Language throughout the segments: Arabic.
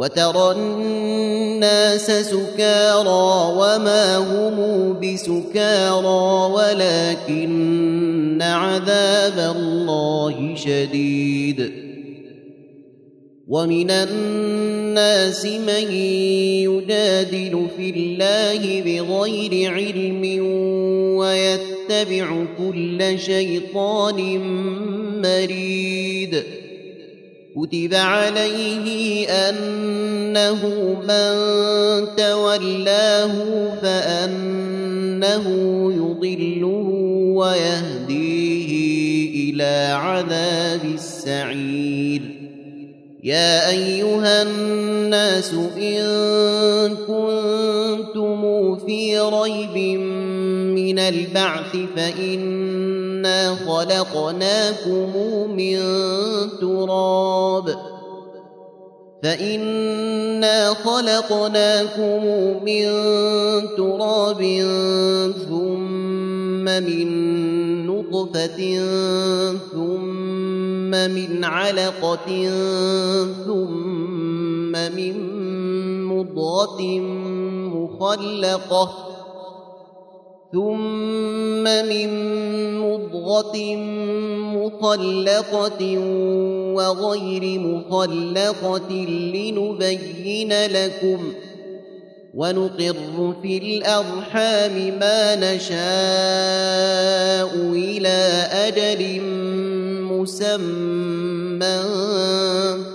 وترى الناس سكارى وما هم بسكارى ولكن عذاب الله شديد. ومن الناس من يجادل في الله بغير علم ويتبع كل شيطان مريد. كتب عليه انه من تولاه فانه يضله ويهديه إلى عذاب السعير يا ايها الناس ان كنتم في ريب من البعث فانا خلقناكم من تراب فإنا خلقناكم من تراب ثم من نطفة ثم من علقة ثم من مضغة مخلقة ثم من مضغة مخلقة وغير مخلقة لنبين لكم ونقر في الأرحام ما نشاء إلى أجل مسمى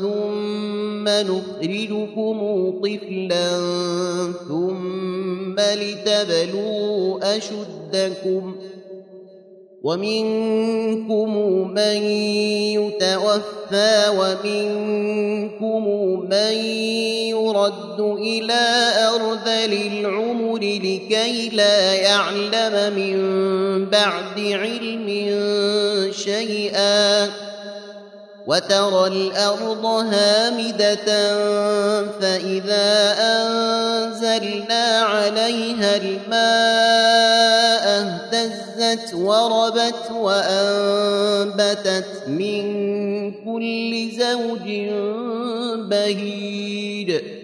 ثم نخرجكم طفلا ثم لتبلوا أشدكم ومنكم من يتوفى ومنكم من يرد إلى أرذل العمر لكي لا يعلم من بعد علم شيئا وترى الأرض هامدة فإذا أنزلنا عليها الماء اهتزت وربت وأنبتت من كل زوج بهيج.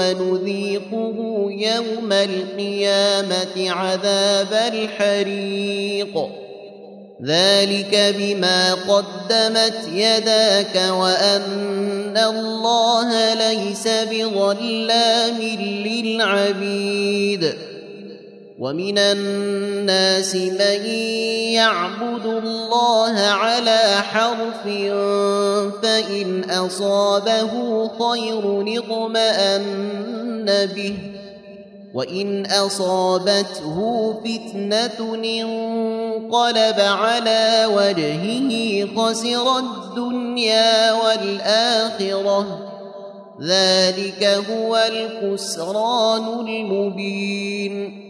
ونذيقه يوم القيامة عذاب الحريق. ذلك بما قدمت يداك وأن الله ليس بظلام للعبيد. ومن الناس من يعبد الله على حرف فإن أصابه خير اطمأن به وإن أصابته فتنة انقلب على وجهه خسر الدنيا والآخرة. ذلك هو الخسران المبين.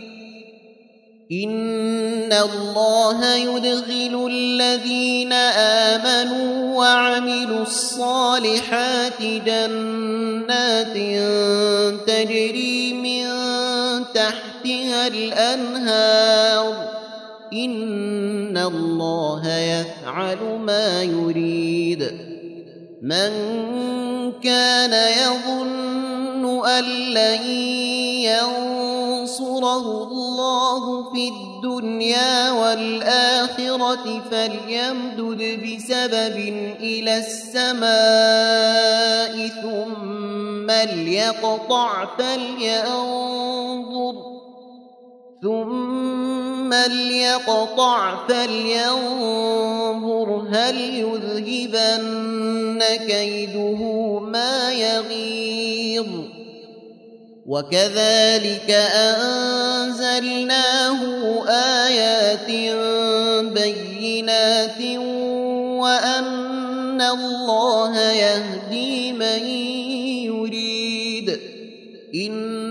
ان الله يدخل الذين امنوا وعملوا الصالحات جنات تجري من تحتها الانهار ان الله يفعل ما يريد من كان يظن ان لن ينصره الله في الدنيا والآخرة فليمدد بسبب إلى السماء ثم ليقطع فلينظر ثم ليقطع فلينظر هل يذهبن كيده ما يغيظ. وكذلك أنزلناه آيات بينات وأن الله يهدي من يريد. إن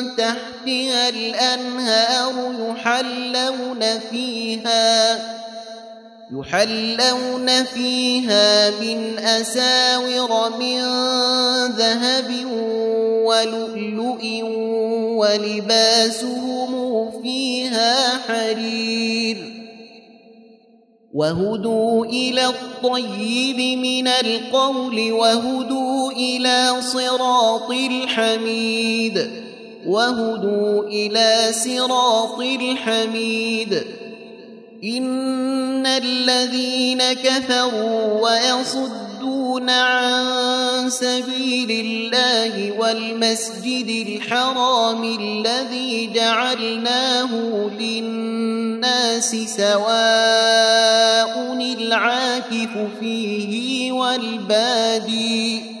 تحتها الانهار يحلون فيها يحلون فيها من اساور من ذهب ولؤلؤ ولباسهم فيها حرير. وهدوا إلى الطيب من القول وهدوا إلى صراط الحميد. وهدوا إلى صراط الحميد. إن الذين كفروا ويصدون عن سبيل الله والمسجد الحرام الذي جعلناه للناس سواء العاكف فيه والبادي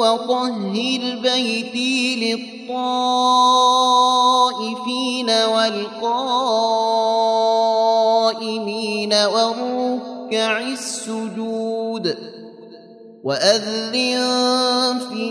وطهر بيتي للطائفين والقائمين والركع السجود وأذن في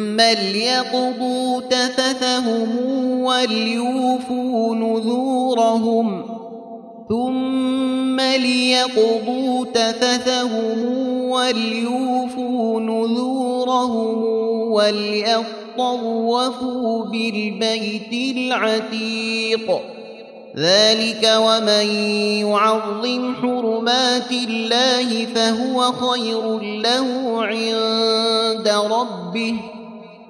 ليقضوا تثثهم وليوفوا نذورهم ثم ليقضوا تثثهم وليوفوا نذورهم وليطوفوا بالبيت العتيق ذلك ومن يعظم حرمات الله فهو خير له عند ربه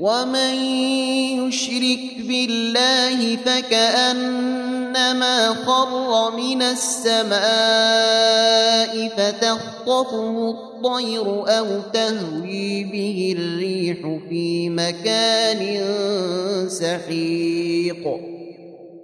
ومن يشرك بالله فكأنما خر من السماء فتخطفه الطير أو تهوي به الريح في مكان سحيق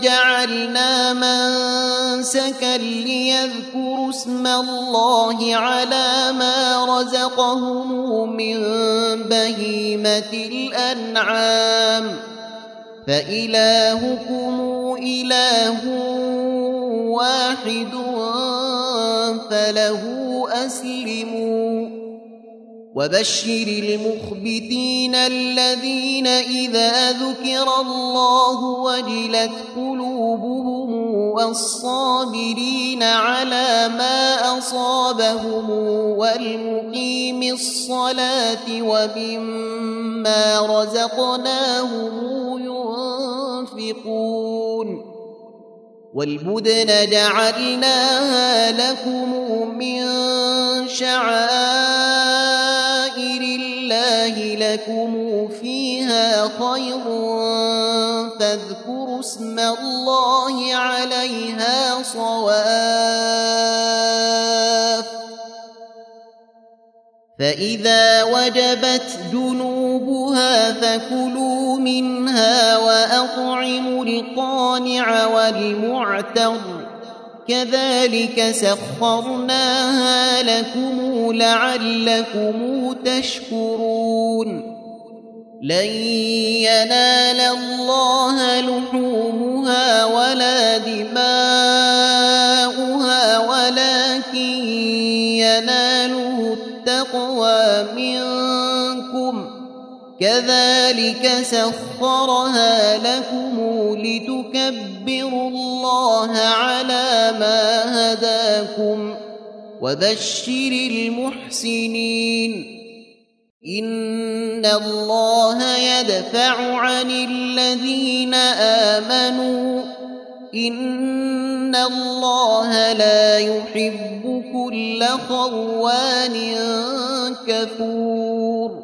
جعلنا منسكا ليذكروا اسم الله على ما رزقهم من بهيمة الأنعام. فإلهكم إله واحد فله أسلموا. وبشر المخبتين الذين إذا ذكر الله وجلت قلوبهم والصابرين على ما أصابهم والمقيم الصلاة ومما رزقناهم ينفقون والبدن جعلناها لكم من شعائر لكم فيها خير فاذكروا اسم الله عليها صواف. فإذا وجبت جنوبها فكلوا منها وأطعموا القانع والمعتر. كذلك سخرناها لكم لعلكم تشكرون. لن ينال الله لحومها ولا دماؤها ولكن يناله التقوى منكم كذلك سخرها لكم لتكبروا الله على ما هداكم وبشر المحسنين. إن الله يدفع عن الذين آمنوا. إن الله لا يحب كل خوان كفور.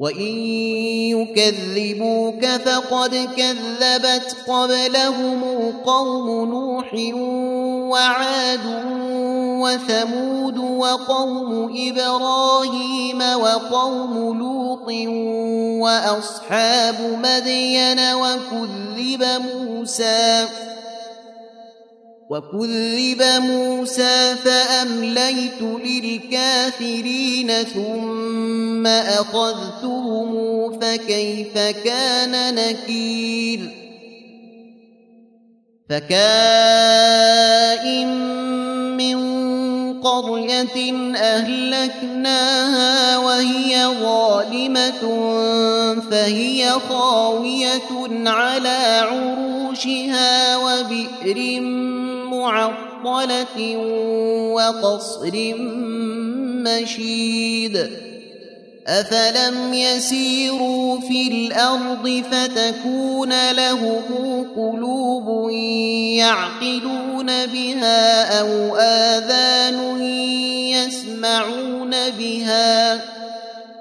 وإن يكذبوك فقد كذبت قبلهم قوم نوح وعاد وثمود وقوم إبراهيم وقوم لوط وأصحاب مدين وكذب موسى وكذب موسى فأمليت للكافرين ثم أخذتهم فكيف كان نكير فكائن من قرية أهلكناها وهي ظالمة فهي خاوية على عروشها وبئر معطلة وقصر مشيد أفلم يسيروا في الأرض فتكون لهم قلوب يعقلون بها أو آذان يسمعون بها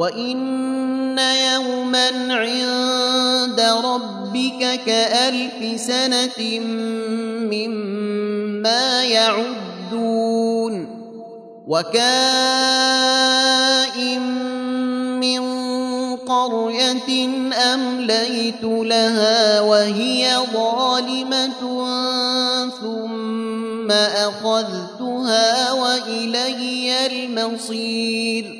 وإن يوما عند ربك كألف سنة مما يعدون وكائن من قرية أمليت لها وهي ظالمة ثم أخذتها وإلي المصير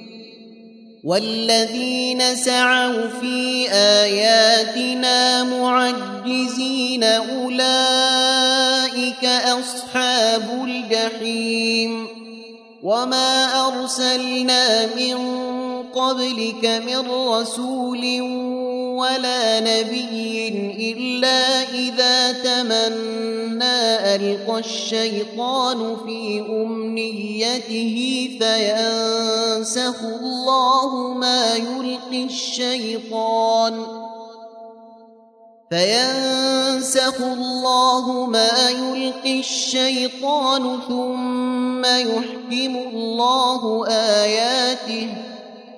والذين سعوا في آياتنا معجزين أولئك أصحاب الجحيم وما أرسلنا من قبلك من رسول ولا نبي إلا إذا تمنى ألقى الشيطان في أمنيته فينسخ الله ما يلقي الشيطان فينسخ الله ما يلقي الشيطان ثم يحكم الله آياته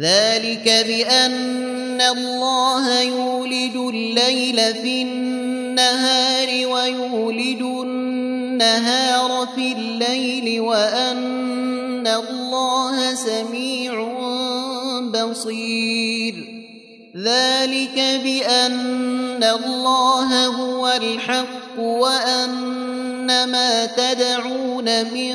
ذلك بأن الله يولد الليل في النهار ويولد النهار في الليل وأن الله سميع بصير. ذلك بأن الله هو الحق وأن ما تدعون من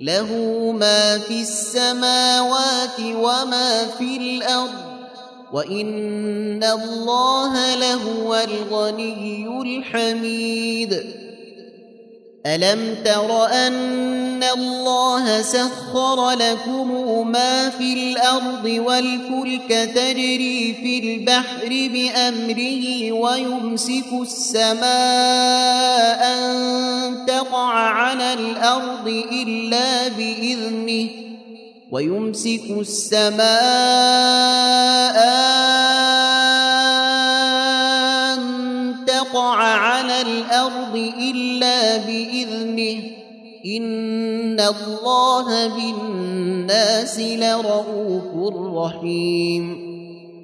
له ما في السماوات وما في الأرض وإن الله لهو الغني الحميد. ألم تر أن الله سخر لكم ما في الأرض والفلك تجري في البحر بأمره ويمسك السماء على الأرض الا باذنه ويمسك السماء أن تقع على الأرض إلا بإذنه إن الله بالناس لرؤوف رحيم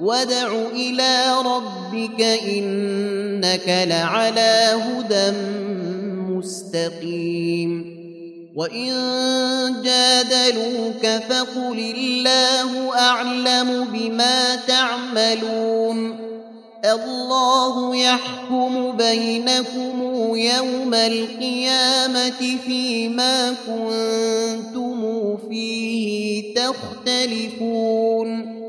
وادع إلى ربك انك لعلى هدى مستقيم وان جادلوك فقل الله اعلم بما تعملون الله يحكم بينكم يوم القيامة فيما كنتم فيه تختلفون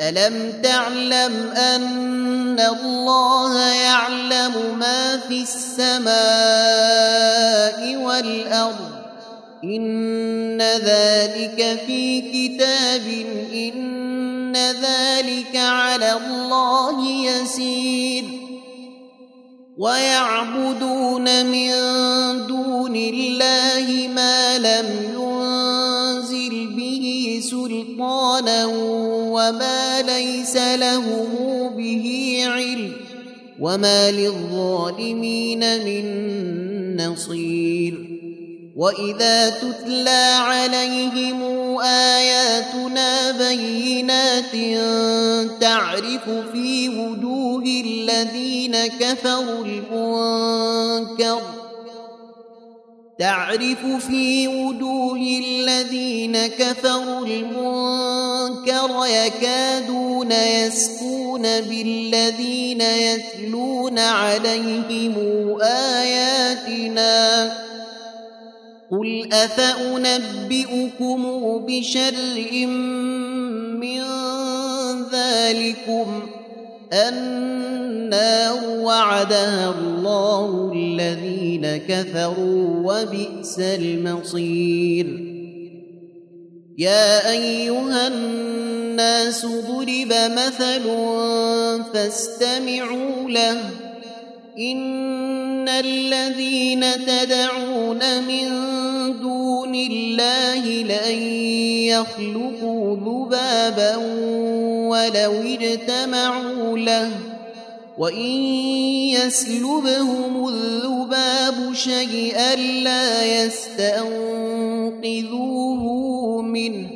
ألم تعلم أن الله يعلم ما في السماء والأرض؟ إن ذلك في كتاب إن ذلك على الله يسير. ويعبدون من دون الله ما لم ينزل به سلطانا وما ليس لهم به علم وما للظالمين من نصير واذا تتلى عليهم اياتنا بينات تعرف في وجوه الذين كفروا المنكر تعرف في وجوه الذين كفروا المنكر يكادون يسكون بالذين يتلون عليهم آياتنا قل أفأنبئكم بشر من ذلكم النار وعدها الله الذين كفروا وبئس المصير. يا أيها الناس ضرب مثل فاستمعوا له. إن الذين تدعون من دون الله لن يخلقوا ذبابا ولو اجتمعوا له وإن يسلبهم الذباب شيئا لا يستنقذوه منه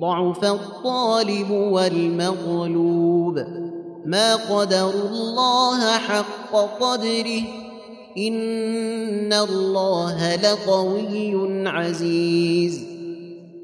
ضعف الطالب والمغلوب. ما قدروا الله حق قدره. إن الله لقوي عزيز.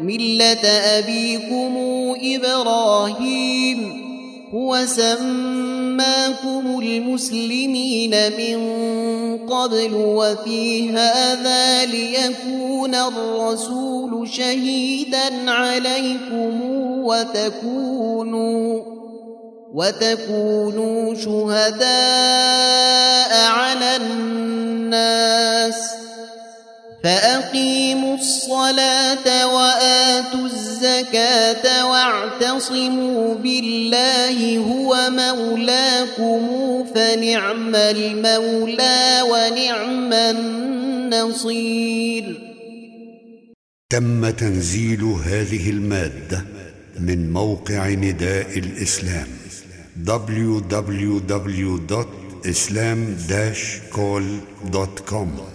ملة أبيكم إبراهيم هو سماكم المسلمين من قبل وفي هذا ليكون الرسول شهيدا عليكم وتكونوا وتكونوا شهداء على الناس فأقيموا الصلاة وآتوا الزكاة واعتصموا بالله هو مولاكم فنعم المولى ونعم النصير. تم تنزيل هذه المادة من موقع نداء الإسلام www.islam-call.com